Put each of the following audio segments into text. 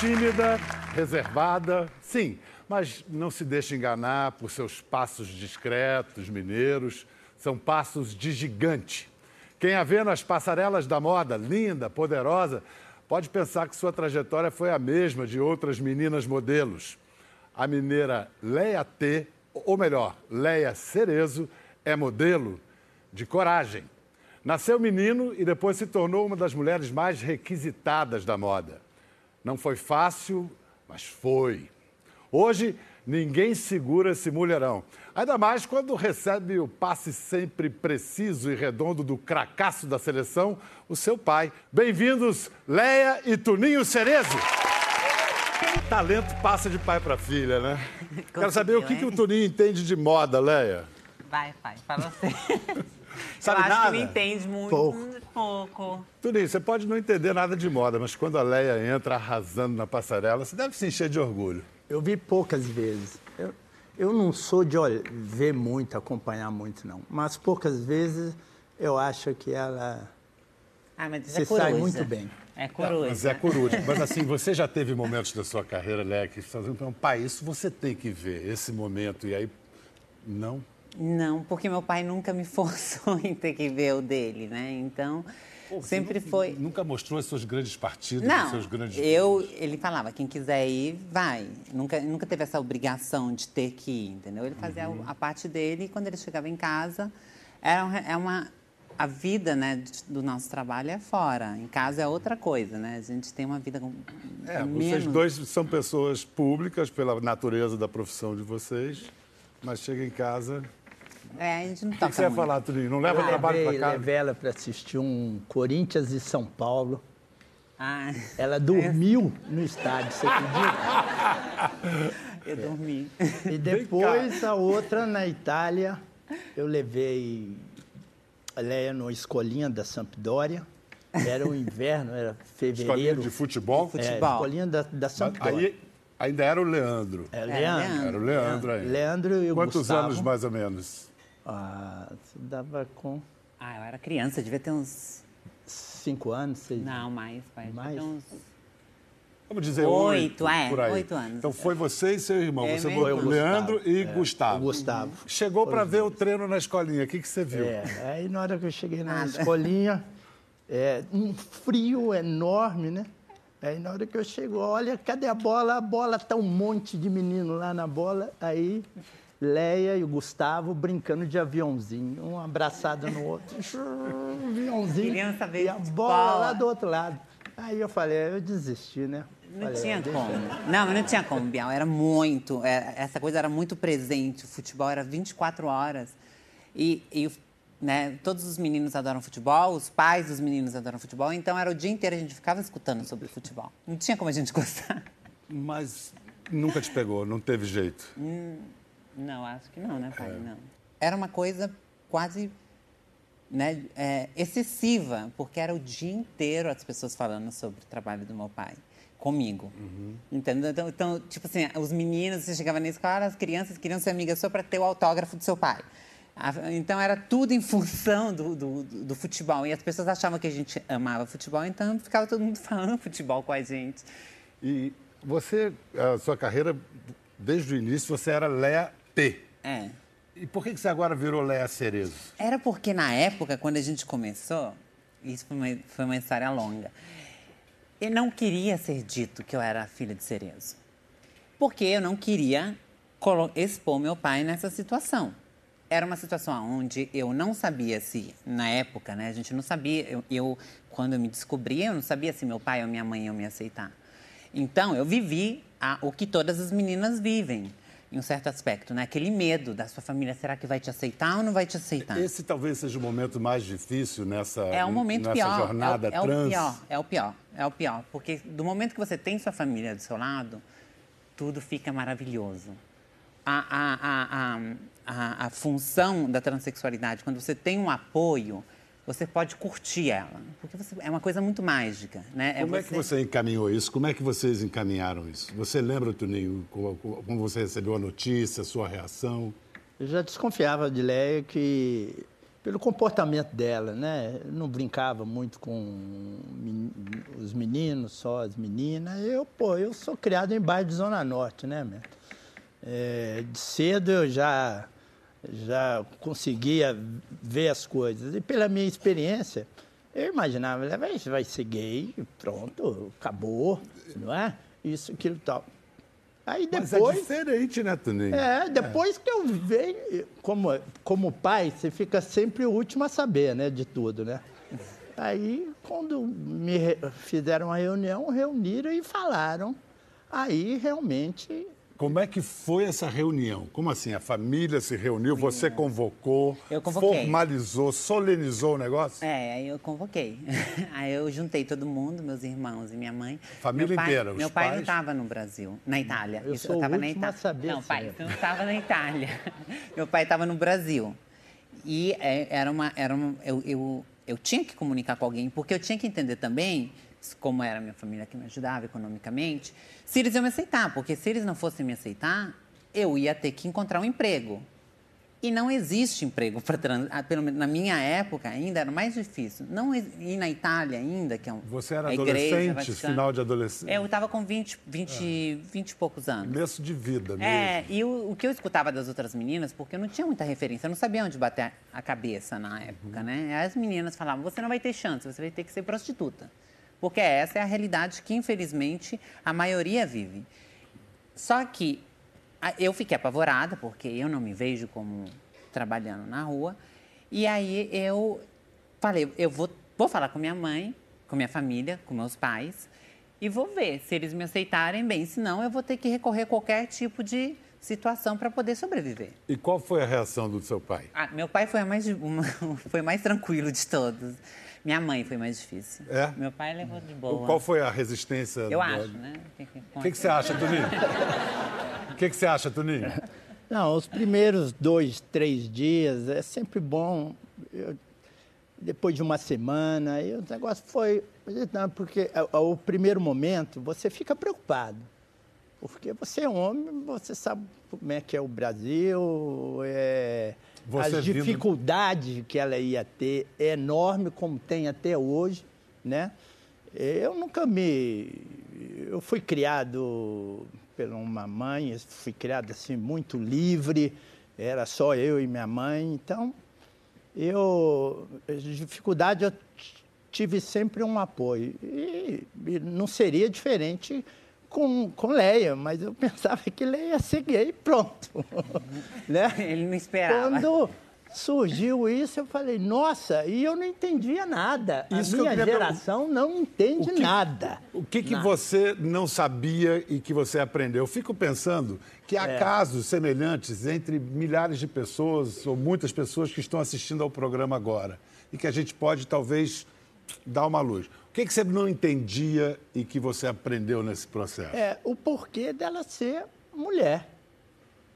tímida, reservada, sim, mas não se deixe enganar por seus passos discretos, mineiros. São passos de gigante. Quem a vê nas passarelas da moda, linda, poderosa, pode pensar que sua trajetória foi a mesma de outras meninas modelos. A mineira Leia T, ou melhor, Leia Cerezo, é modelo de coragem. Nasceu menino e depois se tornou uma das mulheres mais requisitadas da moda. Não foi fácil, mas foi. Hoje, ninguém segura esse mulherão. Ainda mais quando recebe o passe sempre preciso e redondo do cracaço da seleção, o seu pai. Bem-vindos, Leia e Tuninho Cerezo. Talento passa de pai para filha, né? Quero saber o que, que o Tuninho entende de moda, Leia. Vai, pai, fala você. Sabe Eu acho nada? que não entende muito. Pouco. Pouco. Tuninho, você pode não entender nada de moda, mas quando a Leia entra arrasando na passarela, você deve se encher de orgulho. Eu vi poucas vezes. Eu, eu não sou de olha, ver muito, acompanhar muito, não. Mas poucas vezes eu acho que ela Ah, mas isso se é coruja. sai muito bem. É coruja. Mas é coruja. Mas assim, você já teve momentos da sua carreira, Leia, que você fala, então, pai, isso você tem que ver, esse momento. E aí, não? Não, porque meu pai nunca me forçou em ter que ver o dele, né? Então, Pô, sempre nu- foi. Nunca mostrou os seus grandes partidos, os Não, seus grandes. eu, ele falava, quem quiser ir, vai. Nunca, nunca teve essa obrigação de ter que ir, entendeu? Ele fazia Uhum. a parte dele e quando ele chegava em casa, era é uma... A vida né, do nosso trabalho é fora. Em casa é outra coisa, né? A gente tem uma vida com É, menos... vocês dois são pessoas públicas pela natureza da profissão de vocês, mas chega em casa. É, a gente não O que, toca que você ia falar, Tuninho? Não leva Eu trabalho levei, para casa? levei ela para assistir um Corinthians e São Paulo. Ah, Ela dormiu no estádio, você acredita? eu dormi. E depois a outra na Itália, eu levei a Leia numa escolinha da Sampdoria. Era o inverno, era Escolinha fevereiro. de futebol? É, futebol. escolinha da, da Sampdoria. Aí ainda era o Leandro. É, É, Leandro. Era o Leandro aí. Leandro e o Quantos Gustavo. anos mais ou menos? Ah, dava com Ah, eu era criança, devia ter uns... cinco anos, seis Não, mais, pai. devia Mais? ter uns... Vamos dizer Oito, oito, é, por aí. oito anos. Então foi você e seu irmão. É você Foi o Leandro Gustavo, e é, Gustavo. o Gustavo. Chegou para ver o treino na escolinha. O que, que você viu? É, aí na hora que eu cheguei na Nada. escolinha, é, um frio enorme, né? Aí na hora que eu chego, olha, cadê a bola? A bola tá um monte de menino lá na bola. Aí Leia e o Gustavo brincando de aviãozinho, um abraçado no outro, aviãozinho. Saber e a bola lá do outro lado. Aí eu falei, eu desisti, né? Não Falei, tinha como. Não, mas não tinha como, Bial. Era muito. é, essa coisa era muito presente. O futebol era 24 horas. E, e, né, todos os meninos adoram futebol, os pais dos meninos adoram futebol. Então era o dia inteiro a gente ficava escutando sobre futebol. Não tinha como a gente gostar. Mas nunca te pegou, não teve jeito. Não, acho que não, né, pai? Não. Era uma coisa quase né, é, excessiva, porque era o dia inteiro as pessoas falando sobre o trabalho do meu pai comigo. Entendeu? Então, então, tipo assim, os meninos, você chegava na escola, as crianças queriam ser amigas só para ter o autógrafo do seu pai. A- Então era tudo em função do, do, do- do futebol. E as pessoas achavam que a gente amava futebol, então ficava todo mundo falando futebol com a gente. E você, a sua carreira, desde o início, você era Léa T. É. E por que que você agora virou Léa Cerezo? Era porque na época, quando a gente começou, isso foi uma, foi uma história longa, eu não queria ser dito que eu era a filha de Cerezo. Porque eu não queria expor meu pai nessa situação. Era uma situação onde eu não sabia se, na época, né, a gente não sabia, eu, eu, quando eu me descobri, eu não sabia se meu pai ou minha mãe iam me aceitar. Então, eu vivi a- o que todas as meninas vivem, em um certo aspecto, né? Aquele medo da sua família, será que vai te aceitar ou não vai te aceitar? Esse talvez seja o momento mais difícil nessa, É o momento nessa pior. jornada é, o- é trans. o pior, é o pior, é o pior. Porque do momento que você tem sua família do seu lado, tudo fica maravilhoso. A, a, a, a, a, a função da transexualidade, quando você tem um apoio, você pode curtir ela. Porque você- é uma coisa muito mágica, né? Como é que você encaminhou isso? Como é que vocês encaminharam isso? Você lembra, Tuninho, co- co- como você recebeu a notícia, a sua reação? Eu já desconfiava de Leia que pelo comportamento dela, né? Não brincava muito com os meninos, só as meninas. Eu, pô, eu sou criado em bairro de Zona Norte, né, meu? É, de cedo eu já já conseguia ver as coisas. E pela minha experiência, eu imaginava, vai, vai ser gay, pronto, acabou, não é? Isso, aquilo tal. Aí depois. Mas é diferente, né, Toninho? É, depois é. que eu venho. Como, como pai, você fica sempre o último a saber, né, de tudo, né? Aí, quando me fizeram uma reunião, reuniram e falaram. Aí, realmente, como é que foi essa reunião? Como assim? A família se reuniu, você convocou, eu formalizou, solenizou o negócio? É, aí eu convoquei. Aí eu juntei todo mundo, meus irmãos e minha mãe. Família pai, inteira, Meu pai pais... não estava no Brasil, na Itália. Eu sou eu tava na Itália. saber não, pai, você não estava na Itália. meu pai estava no Brasil. E é, era uma, era uma, eu, eu, eu tinha que comunicar com alguém, porque eu tinha que entender também como era a minha família que me ajudava economicamente, se eles iam me aceitar, porque se eles não fossem me aceitar, eu ia ter que encontrar um emprego. E não existe emprego para trans... Na minha época ainda era mais difícil. Não e na Itália ainda, que é um Você era adolescente, igreja, final de adolescência? Eu estava com 20, 20, é. 20 e poucos anos. Começo de vida mesmo. É, e o, o, que eu escutava das outras meninas, porque eu não tinha muita referência, eu não sabia onde bater a cabeça na época, uhum. né? As meninas falavam, você não vai ter chance, você vai ter que ser prostituta porque essa é a realidade que, infelizmente, a maioria vive. Só que eu fiquei apavorada, porque eu não me vejo como trabalhando na rua. E aí eu falei, eu vou, vou falar com minha mãe, com minha família, com meus pais, e vou ver se eles me aceitarem bem. Senão, eu vou ter que recorrer a qualquer tipo de situação para poder sobreviver. E qual foi a reação do seu pai? Ah, meu pai foi mais, foi mais tranquilo de todos. Minha mãe foi mais difícil. É? Meu pai levou de boa. Qual foi a resistência? Eu do... acho, né? O que, que, você acha, Toninho? O que, que você acha, Toninho? Não, os primeiros dois, três dias é sempre bom. Eu, depois de uma semana, aí o negócio foi. Não, porque o primeiro momento você fica preocupado. Porque você é homem, você sabe como é que é o Brasil, é, você as dificuldades vindo... que ela ia ter é enorme, como tem até hoje, né? Eu nunca me... Eu fui criado por uma mãe, fui criado assim muito livre, era só eu e minha mãe, então eu... Dificuldade eu tive sempre um apoio. E, e não seria diferente com, com Leia, mas eu pensava que Leia ia ser gay e pronto. né? Ele não esperava. Quando surgiu isso, eu falei, nossa, e eu não entendia nada. Isso A minha geração não entende o que, nada. O que, que você não sabia e que você aprendeu? Eu fico pensando que há é. casos semelhantes entre milhares de pessoas ou muitas pessoas que estão assistindo ao programa agora e que a gente pode talvez dar uma luz. O que, que você não entendia e que você aprendeu nesse processo? É, o porquê dela ser mulher,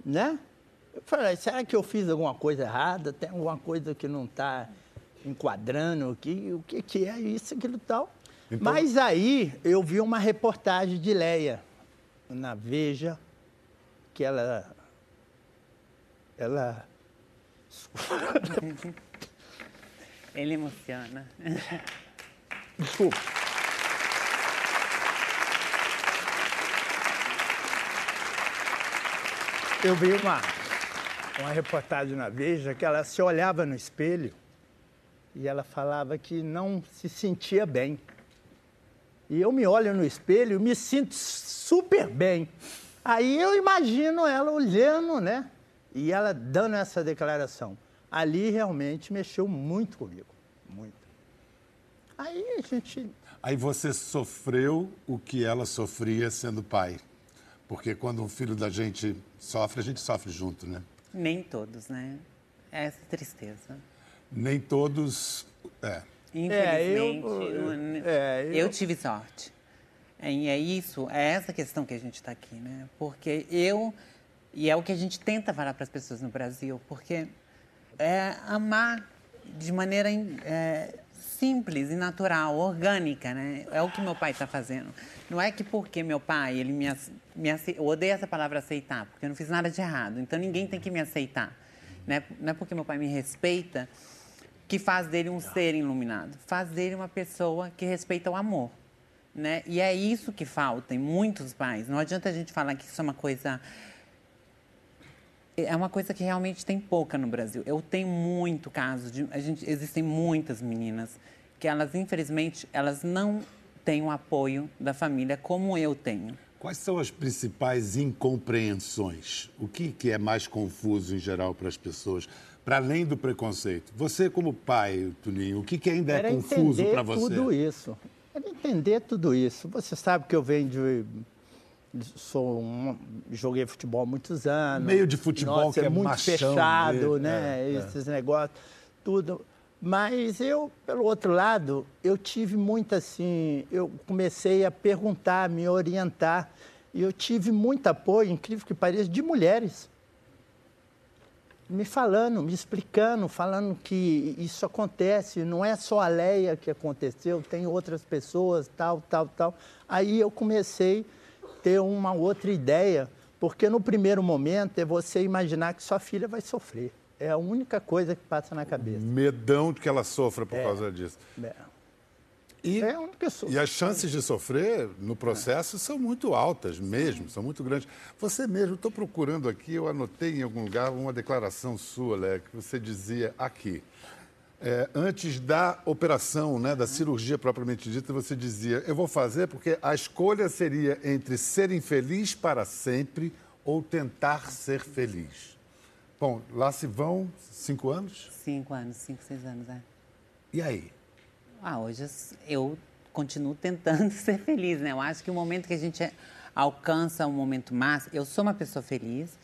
né? Eu falei, será que eu fiz alguma coisa errada? Tem alguma coisa que não está enquadrando? O que, o que, que é isso, aquilo tal? Então... Mas aí eu vi uma reportagem de Leia na Veja, que ela. Ela. Ele emociona. Desculpa. Eu vi uma, uma reportagem na Veja que ela se olhava no espelho e ela falava que não se sentia bem. E eu me olho no espelho e me sinto super bem. Aí eu imagino ela olhando, né? E ela dando essa declaração. Ali realmente mexeu muito comigo. Muito. Aí a gente. Aí você sofreu o que ela sofria sendo pai. Porque quando um filho da gente sofre, a gente sofre junto, né? Nem todos, né? É essa tristeza. Nem todos. É. Infelizmente, é, eu, é, eu... eu tive sorte. E é isso, é essa questão que a gente está aqui, né? Porque eu. E é o que a gente tenta falar para as pessoas no Brasil, porque é amar de maneira é, simples e natural, orgânica, né? É o que meu pai está fazendo. Não é que porque meu pai, ele me, me eu odeio essa palavra aceitar, porque eu não fiz nada de errado. Então ninguém tem que me aceitar, né? Não é porque meu pai me respeita que faz dele um ser iluminado, faz dele uma pessoa que respeita o amor. Né? E é isso que falta em muitos pais. Não adianta a gente falar que isso é uma coisa. É uma coisa que realmente tem pouca no Brasil. Eu tenho muito caso de. A gente, existem muitas meninas que elas, infelizmente, elas não têm o apoio da família como eu tenho. Quais são as principais incompreensões? O que, que é mais confuso em geral para as pessoas? Para além do preconceito. Você, como pai, Tuninho, o que, que ainda é Era confuso para você? tudo isso. Era entender tudo isso. Você sabe que eu venho de. Sou um, joguei futebol há muitos anos. Meio de futebol Nossa, que é muito machão fechado, mesmo. né? É, é. Esses negócios, tudo. Mas eu, pelo outro lado, eu tive muito assim. Eu comecei a perguntar, me orientar. E eu tive muito apoio, incrível que pareça, de mulheres me falando, me explicando, falando que isso acontece, não é só a Leia que aconteceu, tem outras pessoas, tal, tal, tal. Aí eu comecei a ter uma outra ideia, porque no primeiro momento é você imaginar que sua filha vai sofrer. É a única coisa que passa na cabeça. Medão de que ela sofra por causa disso. É, E, é a única coisa. e as chances de sofrer no processo são muito altas mesmo, são muito grandes. Você mesmo, estou procurando aqui, eu anotei em algum lugar uma declaração sua, Lé, que você dizia aqui. É, antes da operação, né, da cirurgia propriamente dita, você dizia: Eu vou fazer porque a escolha seria entre ser infeliz para sempre ou tentar ser feliz. Bom, lá se vão cinco anos. Cinco anos, cinco, seis anos, é. E aí? Ah, hoje eu continuo tentando ser feliz, né? Eu acho que o momento que a gente alcança um momento máximo, eu sou uma pessoa feliz,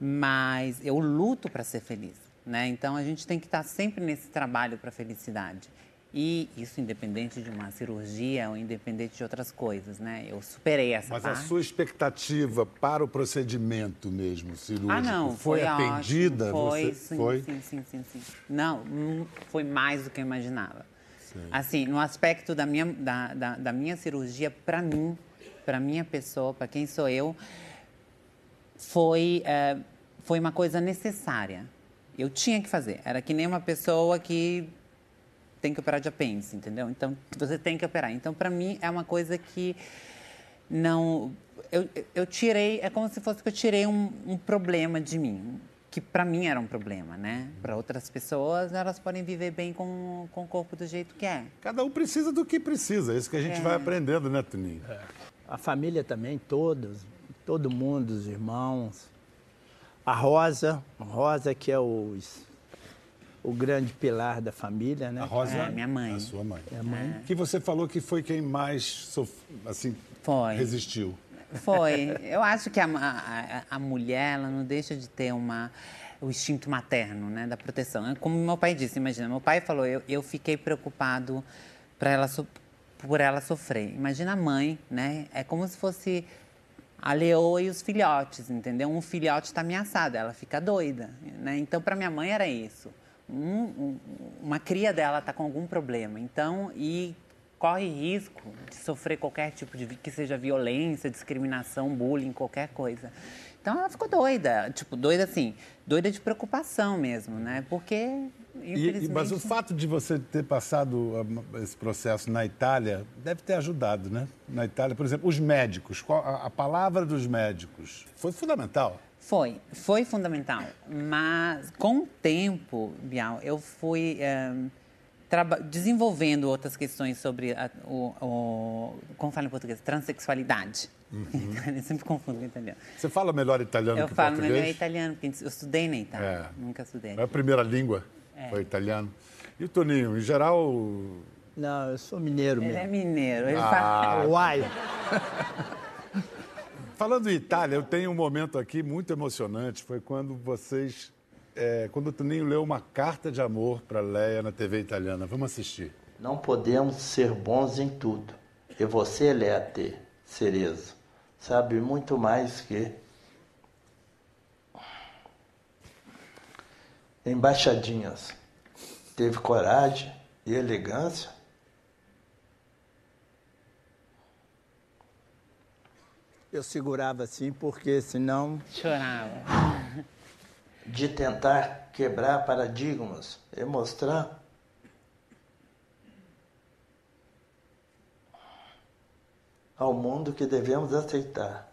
mas eu luto para ser feliz, né? Então a gente tem que estar sempre nesse trabalho para felicidade. E isso independente de uma cirurgia ou independente de outras coisas, né? Eu superei essa Mas parte. a sua expectativa para o procedimento mesmo cirúrgico Ah, não, foi, foi, atendida? Ótimo. Foi, Você sim, foi? sim, sim, sim, sim. Não, foi mais do que eu imaginava. Assim, no aspecto da minha, da, da, da minha cirurgia, para mim, para minha pessoa, para quem sou eu, foi, eh, foi uma coisa necessária. Eu tinha que fazer. Era que nem uma pessoa que tem que operar de apêndice, entendeu? Então, você tem que operar. Então, para mim, é uma coisa que não... Eu, eu tirei... É como se fosse que eu tirei um, um problema de mim, que para mim era um problema, né? Para outras pessoas, elas podem viver bem com, com o corpo do jeito que é. Cada um precisa do que precisa, é isso que a gente vai aprendendo, né, Tuninho? A família também, todos, todo mundo, os irmãos. A Rosa, a Rosa que é os, o grande pilar da família, né? A Rosa, É, minha mãe. a sua mãe. É a mãe. Que você falou que foi quem mais sof... assim, Foi. resistiu. Foi. Eu acho que a, a, a mulher, ela não deixa de ter uma, o instinto materno, né, da proteção. É Como meu pai disse, imagina, meu pai falou, eu, eu fiquei preocupado pra ela, so- por ela sofrer. Imagina a mãe, né? É como se fosse a leoa e os filhotes, entendeu? Um filhote está ameaçado, ela fica doida, né? Então, para minha mãe era isso. Um- um- uma cria dela está com algum problema, então, e corre risco de sofrer qualquer tipo de, que seja violência, discriminação, bullying, qualquer coisa. Então, ela ficou doida, tipo, doida assim, doida de preocupação mesmo, né? Porque, infelizmente... e- mas o fato de você ter passado esse processo na Itália deve ter ajudado, né? Na Itália, por exemplo, os médicos, a, palavra dos médicos foi fundamental. Foi, foi fundamental. Mas com o tempo, Bial, eu fui eh, desenvolvendo outras questões sobre a, o, o. Como fala em português? Transsexualidade. eu sempre confundo com italiano. Você fala melhor italiano Eu que falo português? melhor italiano, porque eu estudei na Itália. É. Nunca estudei. É a primeira língua, foi italiano. E o Toninho, em geral, Não, eu sou mineiro Ele é mesmo. mineiro. Ele Ah. fala... Uai! Falando em Itália, eu tenho um momento aqui muito emocionante. Foi quando vocês. é, quando o Toninho leu uma carta de amor para Leia na TV italiana. Vamos assistir. Não podemos ser bons em tudo. E você, Leate, Cerezo, sabe muito mais que. embaixadinhas. Teve coragem e elegância Eu segurava assim porque senão. Chorava. De tentar quebrar paradigmas e mostrar. Ao mundo que devemos aceitar.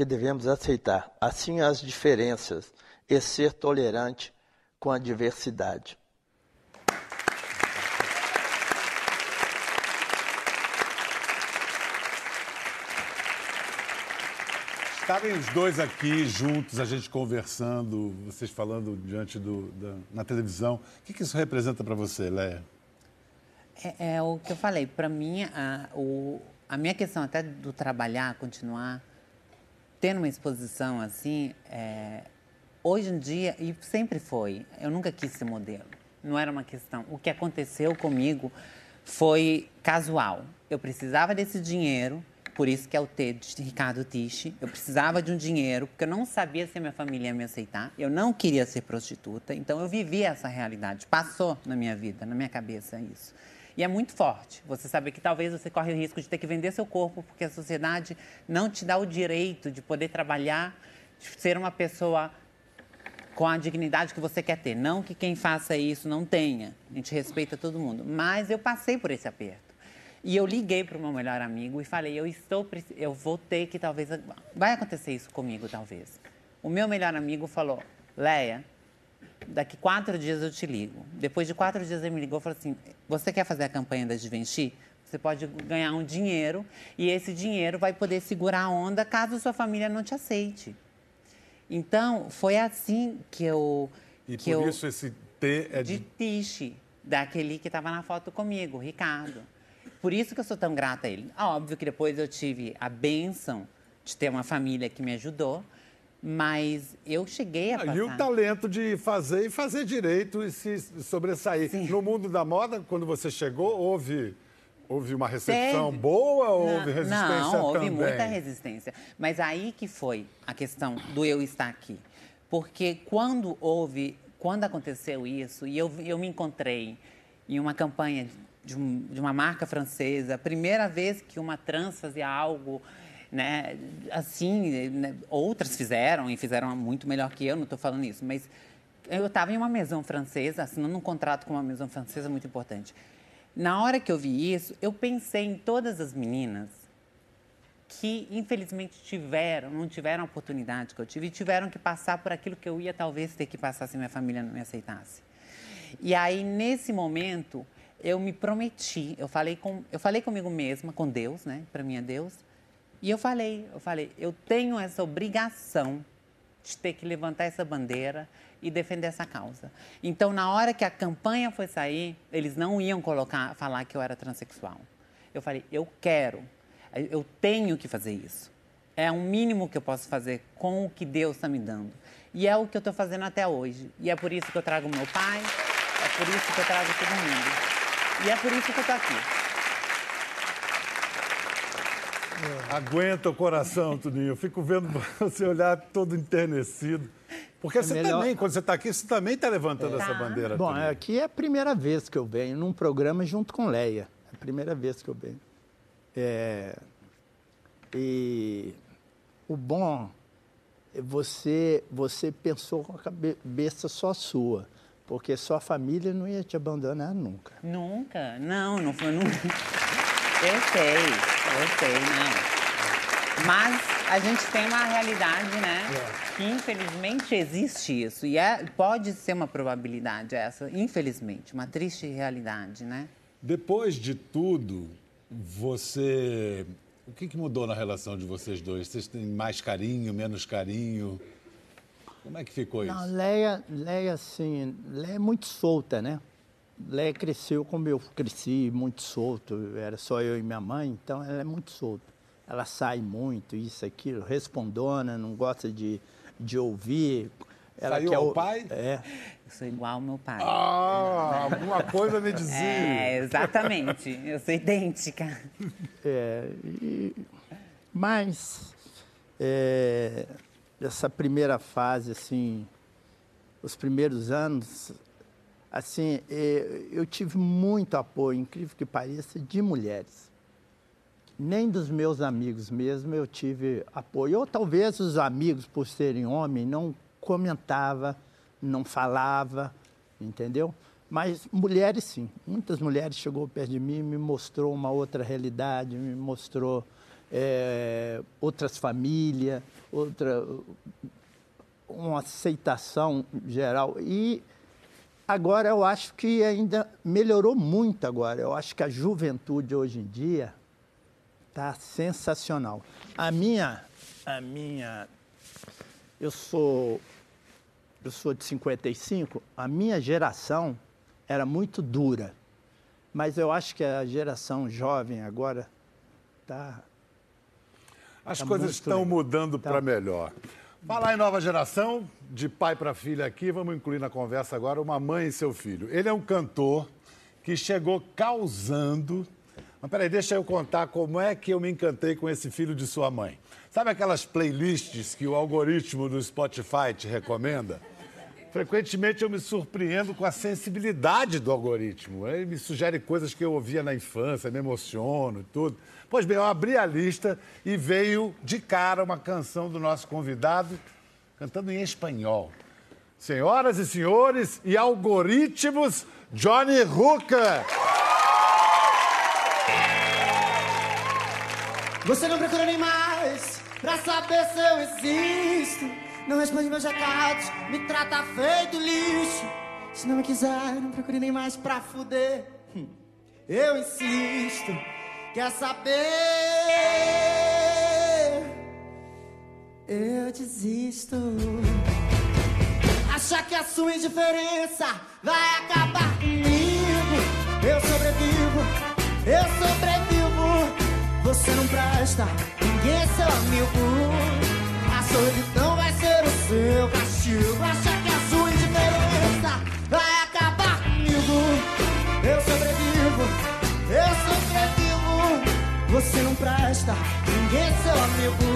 Que devemos aceitar, assim as diferenças, e ser tolerante com a diversidade. Estarem os dois aqui juntos, a gente conversando, vocês falando diante do, da, na televisão. O que, que isso representa para você, Léa? É, é, o que eu falei. Para mim, a, o, a minha questão até do trabalhar, continuar tendo uma exposição assim, é, hoje em dia, e sempre foi, eu nunca quis ser modelo. Não era uma questão. O que aconteceu comigo foi casual. Eu precisava desse dinheiro por isso que é o T de Ricardo Tiche. Eu precisava de um dinheiro, porque eu não sabia se a minha família ia me aceitar. Eu não queria ser prostituta, então eu vivi essa realidade. Passou na minha vida, na minha cabeça isso. E é muito forte. Você saber que talvez você corre o risco de ter que vender seu corpo, porque a sociedade não te dá o direito de poder trabalhar, de ser uma pessoa com a dignidade que você quer ter. Não que quem faça isso não tenha. A gente respeita todo mundo. Mas eu passei por esse aperto. E eu liguei para o meu melhor amigo e falei, eu estou, eu vou ter que talvez, vai acontecer isso comigo talvez. O meu melhor amigo falou, Leia, daqui quatro dias eu te ligo. Depois de quatro dias ele me ligou e falou assim, você quer fazer a campanha da Givenchy? Você pode ganhar um dinheiro e esse dinheiro vai poder segurar a onda caso sua família não te aceite. Então, foi assim que eu... E que por eu, isso esse T é de... De Tiche, daquele que estava na foto comigo, Ricardo. Por isso que eu sou tão grata a ele. Óbvio que depois eu tive a benção de ter uma família que me ajudou, mas eu cheguei a passar... E o talento de fazer e fazer direito e se sobressair. Sim. No mundo da moda, quando você chegou, houve, houve uma recepção Teve. boa ou Não, houve resistência Não, houve também? muita resistência. Mas aí que foi a questão do eu estar aqui. Porque quando houve, quando aconteceu isso, e eu, eu me encontrei em uma campanha de, um- de uma marca francesa, a primeira vez que uma trans fazia algo, né, assim, né, outras fizeram e fizeram muito melhor que eu, não estou falando isso, mas eu estava em uma maison francesa, assinando um contrato com uma maison francesa muito importante. Na hora que eu vi isso, eu pensei em todas as meninas que infelizmente tiveram, não tiveram a oportunidade que eu tive e tiveram que passar por aquilo que eu ia talvez ter que passar se minha família não me aceitasse. E aí nesse momento eu me prometi, eu falei com, eu falei comigo mesma, com Deus, né? Para mim é Deus. E eu falei, eu falei, eu tenho essa obrigação de ter que levantar essa bandeira e defender essa causa. Então, na hora que a campanha foi sair, eles não iam colocar, falar que eu era transexual. Eu falei, eu quero, eu tenho que fazer isso. É o mínimo que eu posso fazer com o que Deus está me dando. E é o que eu estou fazendo até hoje. E é por isso que eu trago meu pai, é por isso que eu trago todo mundo. E é por isso que eu estou aqui. Aguenta o coração, Tuninho. Eu fico vendo você olhar todo enternecido. Porque você melhor- também, quando você está aqui, você também está levantando essa Tá. bandeira. Bom, Tuninho. aqui é a primeira vez que eu venho num programa junto com Leia. É a primeira vez que eu venho. É, e o bom é você, você pensou com a cabeça só sua, porque sua família não ia te abandonar nunca. Nunca, não, não foi nunca. Eu sei, eu sei, não. Mas a gente tem uma realidade, né? Que infelizmente existe isso. E é, pode ser uma probabilidade essa, infelizmente, uma triste realidade, né? Depois de tudo, você. O que, que mudou na relação de vocês dois? Vocês têm mais carinho, menos carinho? Como é que ficou isso? Não, Leia, Leia, assim, Leia é muito solta, né? Leia cresceu como eu cresci, muito solto. Era só eu e minha mãe, então ela é muito solta. Ela sai muito, isso, aquilo, respondona, não gosta de, de ouvir. Ela Saiu quer ao o- pai? É. Eu sou igual ao meu pai. Ah, alguma coisa me dizia. É, exatamente. Eu sou idêntica. É, e- mas é, essa primeira fase, assim, os primeiros anos, assim, é, eu tive muito apoio, incrível que pareça, de mulheres. Nem dos meus amigos mesmo eu tive apoio. Ou talvez os amigos, por serem homens, não comentava, não falava, entendeu? Mas mulheres, sim. Muitas mulheres chegou perto de mim, me mostrou uma outra realidade, me mostrou é, outras famílias, outra uma aceitação geral. E agora eu acho que ainda melhorou muito agora. Eu acho que a juventude hoje em dia está sensacional. A minha, a minha, eu sou, eu sou de 55. A minha geração era muito dura, mas eu acho que a geração jovem agora está as tá coisas estão legal. mudando tá. para melhor. Falar em nova geração, de pai para filha aqui, vamos incluir na conversa agora uma mãe e seu filho. Ele é um cantor que chegou causando. Mas peraí, deixa eu contar como é que eu me encantei com esse filho de sua mãe. Sabe aquelas playlists que o algoritmo do Spotify te recomenda? Frequentemente eu me surpreendo com a sensibilidade do algoritmo. Ele me sugere coisas que eu ouvia na infância, me emociono e tudo. Pois bem, eu abri a lista e veio de cara uma canção do nosso convidado, cantando em espanhol. Senhoras e senhores e algoritmos, Johnny Hooker. Você não procura nem mais pra saber se eu existo. Não responde meus recados, me trata feito lixo. Se não me quiser, não procure nem mais pra fuder. Hum, eu insisto. Quer saber? Eu desisto. Acha que a sua indiferença vai acabar comigo? Eu sobrevivo, eu sobrevivo. Você não presta, ninguém é seu amigo. A solidão seu castigo. Acha que a sua indiferença vai acabar comigo? Eu sobrevivo, eu sobrevivo. Você não presta, ninguém é seu amigo.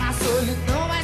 A solidão vai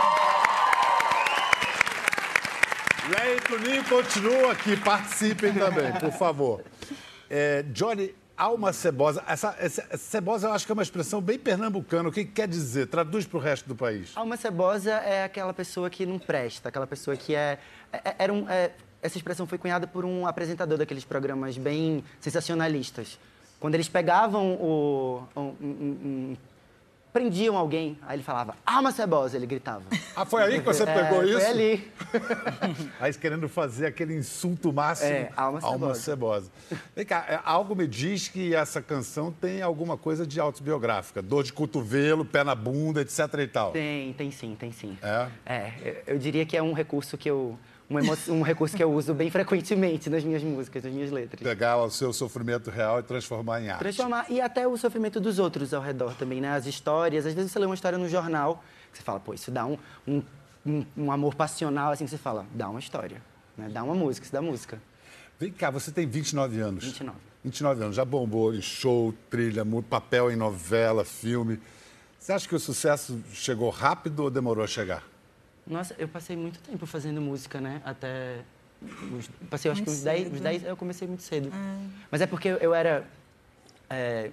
Leito Ninho continua aqui, participem também, por favor. É, Johnny, alma cebosa. Essa, essa, cebosa eu acho que é uma expressão bem pernambucana. O que, que quer dizer? Traduz para o resto do país. Alma cebosa é aquela pessoa que não presta, aquela pessoa que é. é, é era um, é, essa expressão foi cunhada por um apresentador daqueles programas bem sensacionalistas. Quando eles pegavam o. Um, um, prendiam alguém, aí ele falava, alma cebosa, ele gritava. Ah, foi aí que você é, pegou isso? Foi ali. aí querendo fazer aquele insulto máximo. É, alma cebosa. Alma cebosa. Vem cá, é, algo me diz que essa canção tem alguma coisa de autobiográfica. Dor de cotovelo, pé na bunda, etc e tal. Tem, tem sim, tem sim. É? É, eu diria que é um recurso que eu um, um recurso que eu uso bem frequentemente nas minhas músicas, nas minhas letras. Pegar o seu sofrimento real e transformar em arte. Transformar, e até o sofrimento dos outros ao redor também, né? As histórias, às vezes você lê uma história no jornal, você fala, pô, isso dá um, um, um, amor passional, assim, que você fala, dá uma história, né? dá uma música, isso dá música. Vem cá, você tem 29 anos. 29. 29 anos, já bombou em show, trilha, papel em novela, filme. Você acha que o sucesso chegou rápido ou demorou a chegar? Nossa, eu passei muito tempo fazendo música, né? Até. os- Passei, eu acho que uns 10, cedo. uns 10. Eu comecei muito cedo. Mas é porque eu, era. é,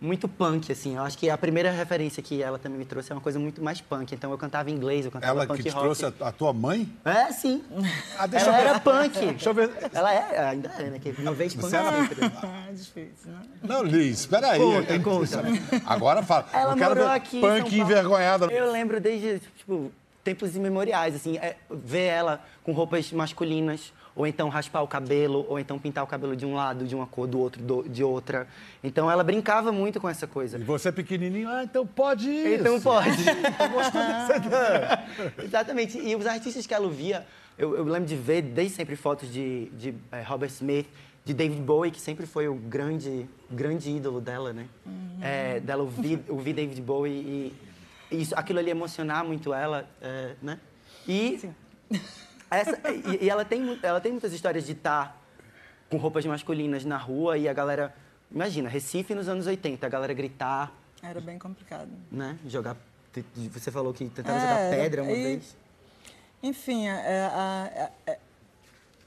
muito punk, assim. Eu acho que a primeira referência que ela também me trouxe é uma coisa muito mais punk. Então eu cantava inglês, eu cantava Ela punk que te rock. trouxe a, a tua mãe? É, sim. Ah, deixa ela eu ver. era punk. Deixa eu ver. Ela é, ainda é, né? Que uma vez punk Você era-. É difícil, né? Não, Liz, espera aí. Conta, conta. Agora fala. Ela eu quero morou ver aqui em punk São Paulo. envergonhada. Eu lembro desde, tipo, tempos imemoriais, assim, é, ver ela com roupas masculinas, ou então raspar o cabelo, ou então pintar o cabelo de um lado, de uma cor, do outro, do- de outra. Então ela brincava muito com essa coisa. E você pequenininho, ah, então pode isso. Então pode. Gostou dessa. Exatamente. E os artistas que ela ouvia, eu, eu lembro de ver desde sempre fotos de, de eh, Robert Smith, de David Bowie, que sempre foi o grande, grande ídolo dela, né? Eh, dela ouvir, ouvir David Bowie e isso, aquilo ali emocionar muito ela, eh, né? E, essa, e, e ela, tem, ela tem muitas histórias de estar com roupas masculinas na rua e a galera... Imagina, Recife nos anos 80, a galera gritar, Era bem complicado. né? Jogar... Você falou que tentaram É, jogar pedra uma e- vez. Enfim, é, a, a- a-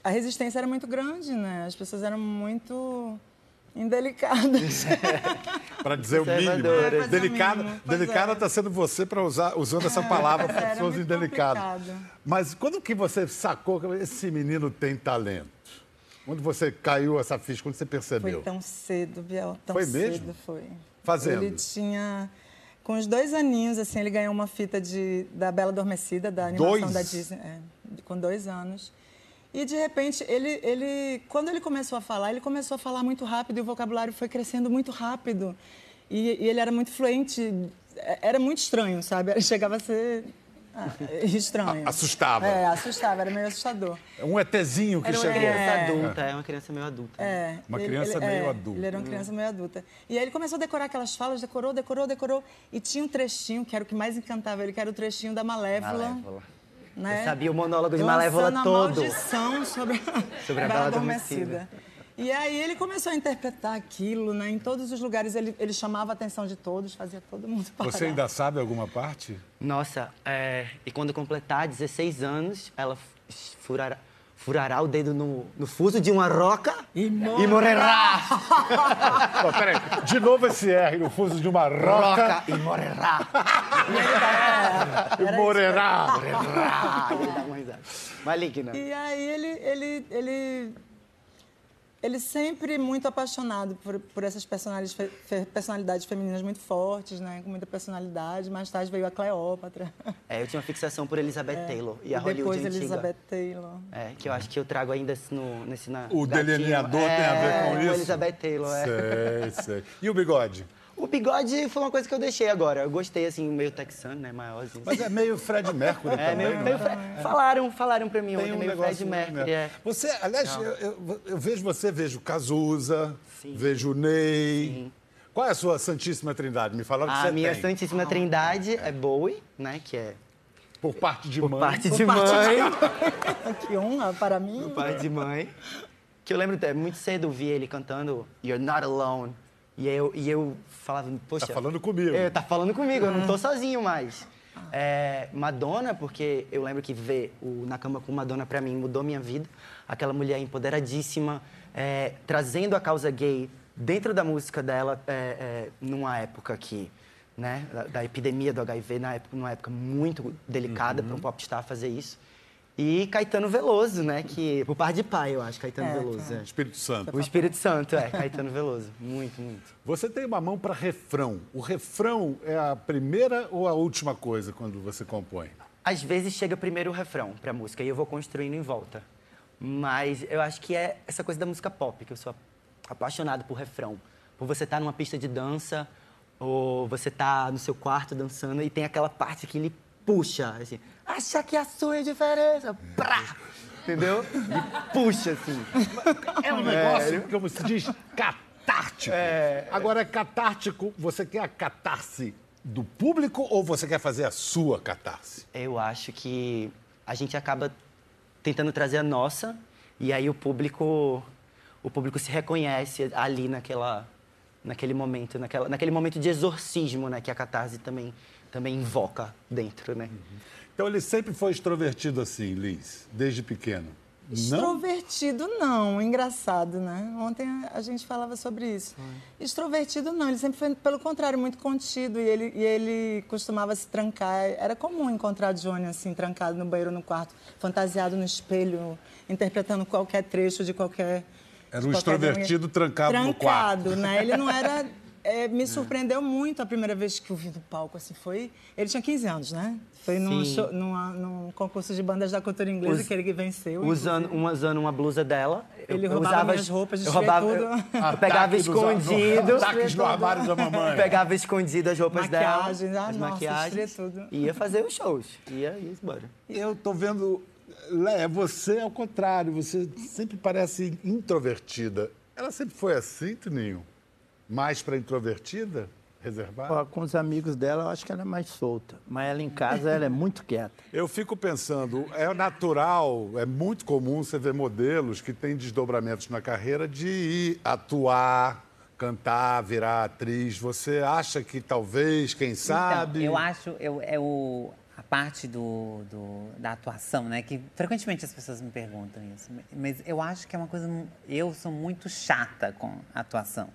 a resistência era muito grande, né? As pessoas eram muito indelicadas. Para dizer o mínimo. É, Delicada, mínimo, delicada é. está sendo você para usar usando essa palavra para era pessoas indelicadas. complicado. Mas quando que você sacou que esse menino tem talento? Quando você caiu essa ficha, quando você Foi percebeu? tão cedo, Biel, tão Foi cedo mesmo? foi. Fazendo? Ele tinha... Com os dois aninhos, assim, ele ganhou uma fita de, da Bela Adormecida, da animação Dois? da Disney. é, com dois anos. E, de repente, ele, ele, quando ele começou a falar, ele começou a falar muito rápido e o vocabulário foi crescendo muito rápido. E, e ele era muito fluente. é- Era muito estranho, sabe? Ele Chegava a ser ah, estranho. Assustava. É, assustava, era meio assustador. É um ETzinho que Era uma chegou. criança É. adulta, é uma criança meio adulta. É, Uma ele- criança ele- meio é, adulta. Ele era uma criança meio adulta. E aí ele começou a decorar aquelas falas, decorou, decorou, decorou. E tinha um trechinho, que era o que mais encantava ele, que era o trechinho da Malévola. Malévola. Né? Eu sabia o monólogo de Lançando Malévola a todo. maldição sobre, Sobre a Bela Adormecida. E aí ele começou a interpretar aquilo, né? Em todos os lugares ele, ele chamava a atenção de todos, fazia todo mundo parar. Você ainda sabe alguma parte? Nossa, é, e quando completar 16 anos, ela furará, furará o dedo no, no fuso de uma roca E e morrerá. Pô, peraí. De novo esse R, o fuso de uma roca. Roca e morrerá. E uma risada. Maligna. E aí ele, ele, ele, ele sempre muito apaixonado por, por essas personalidades, fe- personalidades femininas muito fortes, né? Com muita personalidade. Mais tarde veio a Cleópatra. É, eu tinha uma fixação por Elizabeth Taylor e a e depois Hollywood antiga. Elizabeth Taylor. É, que eu acho que eu trago ainda no, nesse na, O gatinho. delineador tem a ver com É, isso? Elizabeth Taylor, é. Sei, sei. E o bigode? O bigode foi uma coisa que eu deixei agora. Eu gostei, assim, meio texano, né? Maiorzinho. Mas é meio Fred Mercury É, também, meio, não meio é? Fre- Falaram, falaram pra mim Tem ontem, um meio negócio Fred Mercury. É. Você, aliás, eu, eu- eu vejo você, vejo Cazuza, Sim. vejo Ney. Qual é a sua Santíssima Trindade? Me falaram que A você minha tem. Santíssima Trindade é Bowie, né? Que é Por parte de por mãe. parte de mãe. Que honra para mim. por parte de mãe. Que eu lembro, é, muito cedo eu vi ele cantando You're Not Alone. E eu, e eu falava, poxa... Tá falando comigo. É, tá falando comigo, eu não tô sozinho mais. É, Madonna, porque eu lembro que ver o Na Cama com Madonna pra mim mudou minha vida. Aquela mulher empoderadíssima, é, trazendo a causa gay dentro da música dela, é, é, numa época que, né, da, da epidemia do HIV, na época, numa época muito delicada para um popstar fazer isso. E Caetano Veloso, né, que por par de pai, eu acho, Caetano É, Veloso. é. Espírito Santo. O Espírito Santo, é, Caetano Veloso. Muito, muito. Você tem uma mão para refrão. O refrão é a primeira ou a última coisa quando você compõe? Às vezes chega primeiro o refrão pra música e eu vou construindo em volta. Mas eu acho que é essa coisa da música pop, que eu sou apaixonado por refrão. Por você estar numa pista de dança, ou você tá no seu quarto dançando e tem aquela parte que ele puxa, assim, acha que a sua é diferença, prá! Entendeu? E puxa, assim. É um negócio, como se diz, catártico. Agora, é catártico, você quer a catarse do público ou você quer fazer a sua catarse? Eu acho que a gente acaba tentando trazer a nossa e aí o público o público se reconhece ali naquela, naquele momento, naquela, naquele momento de exorcismo, né? Que a catarse também, também invoca dentro, né? Então ele sempre foi extrovertido assim, Liz, desde pequeno. Não? Extrovertido não, engraçado, né? Ontem a gente falava sobre isso. Extrovertido não, ele sempre foi, pelo contrário, muito contido e ele, e ele costumava se trancar. Era comum encontrar Johnny assim, trancado no banheiro, no quarto, fantasiado no espelho, interpretando qualquer trecho de qualquer. Era de um qualquer extrovertido trancado, no quarto. Trancado, né? Ele não era. é, me surpreendeu muito a primeira vez que eu vi no palco, assim, foi... Ele tinha 15 anos, né? Foi num, show- numa- num concurso de bandas da cultura inglesa Us- que ele venceu. Usando, uma, usando uma blusa dela. Ele eu, roubava usava, minhas roupas, eu roubava, tudo. Eu, eu pegava escondido. Ataques no armário da mamãe. Pegava escondido as roupas Maquiagem, dela. ah, as nossa, maquiagens. tudo. E ia fazer os shows. Ia, ia embora. Eu tô vendo. Léa, você é o contrário, você sempre parece introvertida. Ela sempre foi assim, Toninho? Mais para introvertida? Reservada? Ó, com os amigos dela, eu acho que ela é mais solta. Mas ela em casa, ela é muito quieta. Eu fico pensando, é natural, é muito comum você ver modelos que têm desdobramentos na carreira de ir atuar, cantar, virar atriz. Você acha que talvez, quem sabe? Então, eu acho, eu, é o, a parte do, do- da atuação, né? Que frequentemente as pessoas me perguntam isso. Mas eu acho que é uma coisa. Eu sou muito chata com atuação.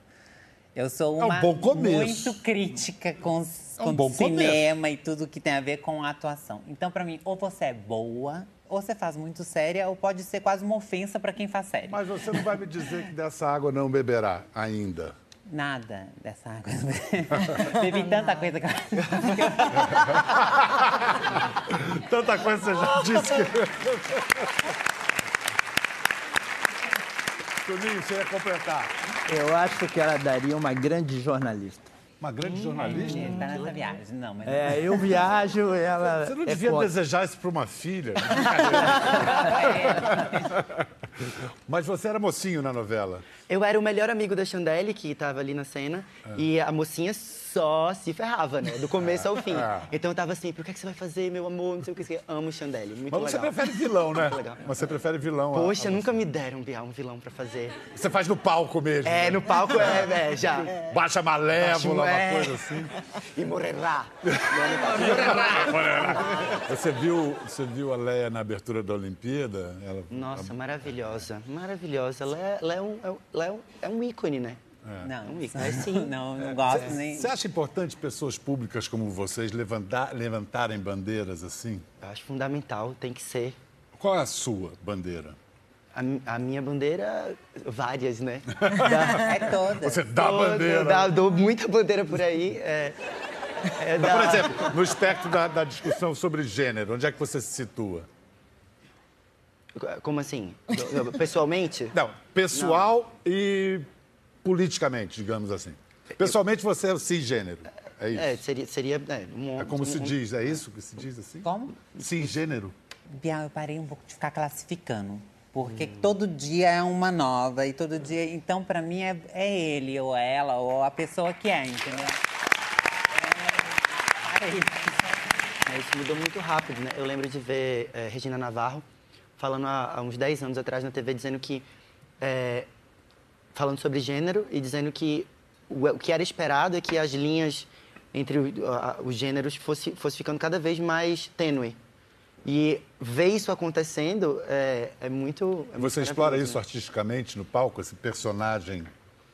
Eu sou É um uma bom começo. muito crítica com, os- É um com cinema e tudo que tem a ver com a atuação. Então, pra mim, ou você é boa, ou você faz muito séria, ou pode ser quase uma ofensa pra quem faz sério. Mas você não vai me dizer que dessa água não beberá ainda. Nada dessa água. Bebi tanta coisa que Tanta coisa você já disse que. Toninho, você ia completar. Eu acho que ela daria uma grande jornalista. Uma grande jornalista? Ele tá nessa viagem. Não, mas É, eu viajo, ela. Você não é devia foda. desejar isso para uma filha. Mas você era mocinho na novela. Eu era o melhor amigo da Chandelle, que estava ali na cena, É. e a mocinha só se ferrava, né? Do começo ao fim. É. Então eu tava sempre, o que, é que você vai fazer, meu amor? Não sei o que. Amo Chandelle, muito Mas você legal. prefere vilão, né? Legal. Mas você prefere vilão. a- Poxa, a- nunca me deram um vilão- pra fazer. Você faz no palco mesmo. É, né? no palco é, é já. Baixa malévola, é. uma coisa assim. E morrerá. Você viu, você viu a Leia na abertura da Olimpíada? Ela, Nossa, maravilhosa. Maravilhosa. Ela é, é um, é um- ela é um, é um ícone, né? Não, É um ícone. É sim. não, não gosto nem. Você acha importante pessoas públicas como vocês levantar, levantarem bandeiras assim? Eu acho fundamental, tem que ser. Qual é a sua bandeira? A, a minha bandeira, várias, né? É toda. Você dá Toda- bandeira. dá- dou muita bandeira por aí. É, é por exemplo, no espectro da, da discussão sobre gênero, onde é que você se situa? Como assim? Pessoalmente? Não, pessoal e politicamente, digamos assim. Pessoalmente você é o cisgênero. É isso. É, seria. seria é, um, É como se um- diz, é isso que se diz assim? Como? Cisgênero. Bial, eu parei um pouco de ficar classificando. Porque todo dia é uma nova e todo dia. Então, pra mim, é, é ele, ou ela, ou a pessoa que é, entendeu? É, parei. É, isso mudou muito rápido, né? Eu lembro de ver é, Regina Navarro falando há, há uns 10 anos atrás na TV, dizendo que... é, falando sobre gênero e dizendo que o, o que era esperado é que as linhas entre o- a- os gêneros fosse, fosse ficando cada vez mais tênue. E ver isso acontecendo é, é muito... é muito Você explora maravilhoso, isso né? artisticamente no palco, esse personagem?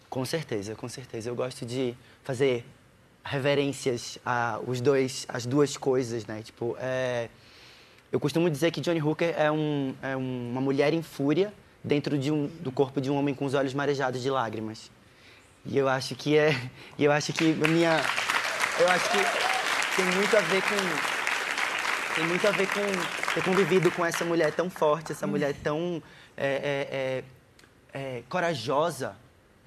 Com certeza, com certeza. Eu gosto de fazer reverências a os dois, as duas coisas, né? Tipo, é... eu costumo dizer que Johnny Hooker é, um, é uma mulher em fúria dentro de um, do corpo de um homem com os olhos marejados de lágrimas. E eu acho que é, e eu acho que minha, eu acho que tem muito a ver com tem muito a ver com ter convivido com essa mulher tão forte, essa mulher tão é, é, é, é, corajosa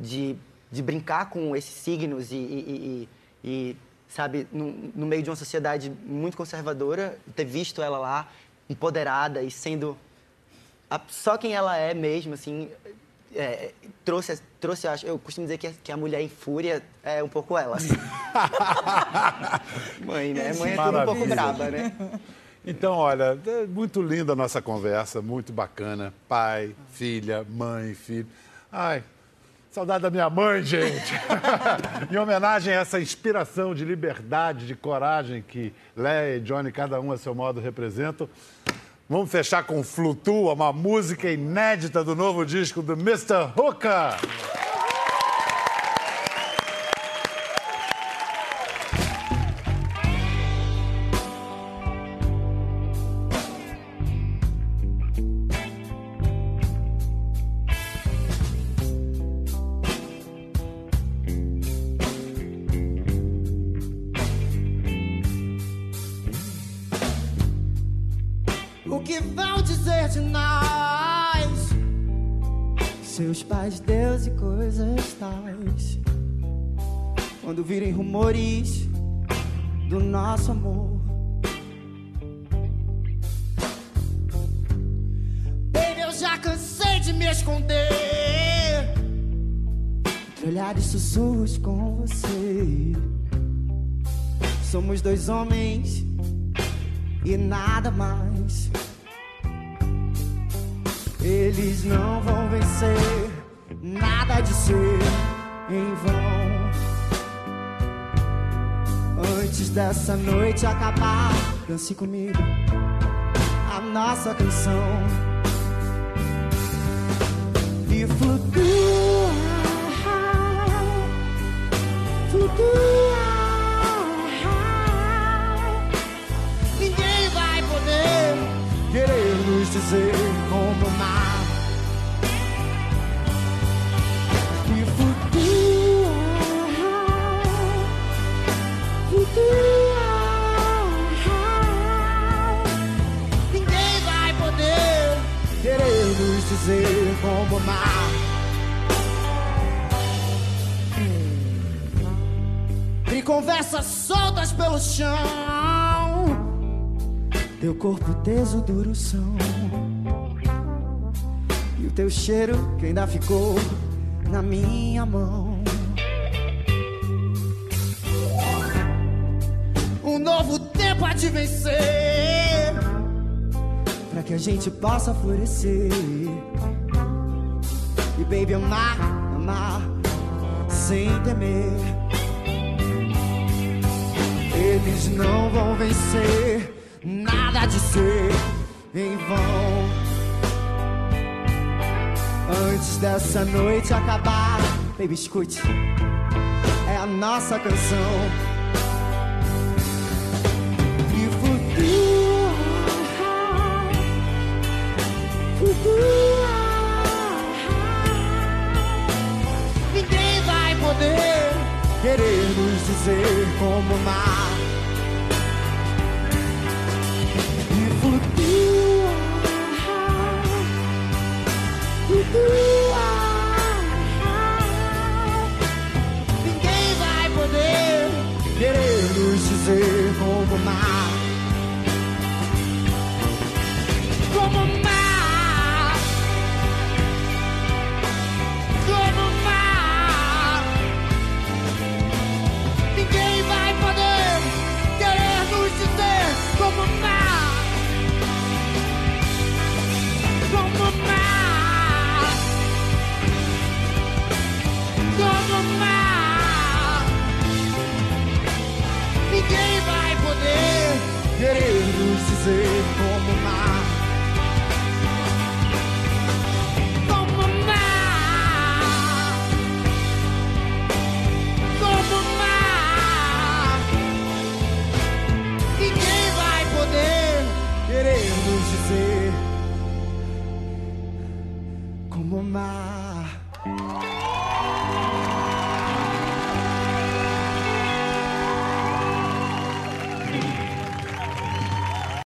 de, de brincar com esses signos e, e- e- e, sabe, no, no meio de uma sociedade muito conservadora, ter visto ela lá empoderada e sendo a- só quem ela é mesmo, assim, é, trouxe, trouxe, eu acho, eu costumo dizer que a, que a mulher em fúria é um pouco ela. assim. Mãe, né? Mãe é tudo um pouco braba, né? Então, olha, é muito linda a nossa conversa, muito bacana. Pai, filha, mãe, filho. Ai, saudade da minha mãe, gente. em homenagem a essa inspiração de liberdade, de coragem que Leia e Johnny, cada um a seu modo, representam. Vamos fechar com Flutua, uma música inédita do novo disco do Mr. Hooker. Seus pais, Deus e coisas tais. Quando virem rumores do nosso amor. Baby, eu já cansei de me esconder. Entre olhares sussurros com você. Somos dois homens e nada mais. Eles não vão vencer nada de ser em vão. Antes dessa noite acabar, dance comigo a nossa canção. E flutua, flutua. Ninguém vai poder querer nos dizer como amar. Dizer como amar. E conversas soltas pelo chão. Teu corpo teso, duro são. E o teu cheiro que ainda ficou na minha mão. Um novo tempo a te vencer. Que a gente possa florescer. E baby, amar, amar, sem temer. Eles não vão vencer nada de ser em vão. Antes dessa noite acabar, baby, escute, é a nossa canção. Ninguém vai poder querer nos dizer como amar.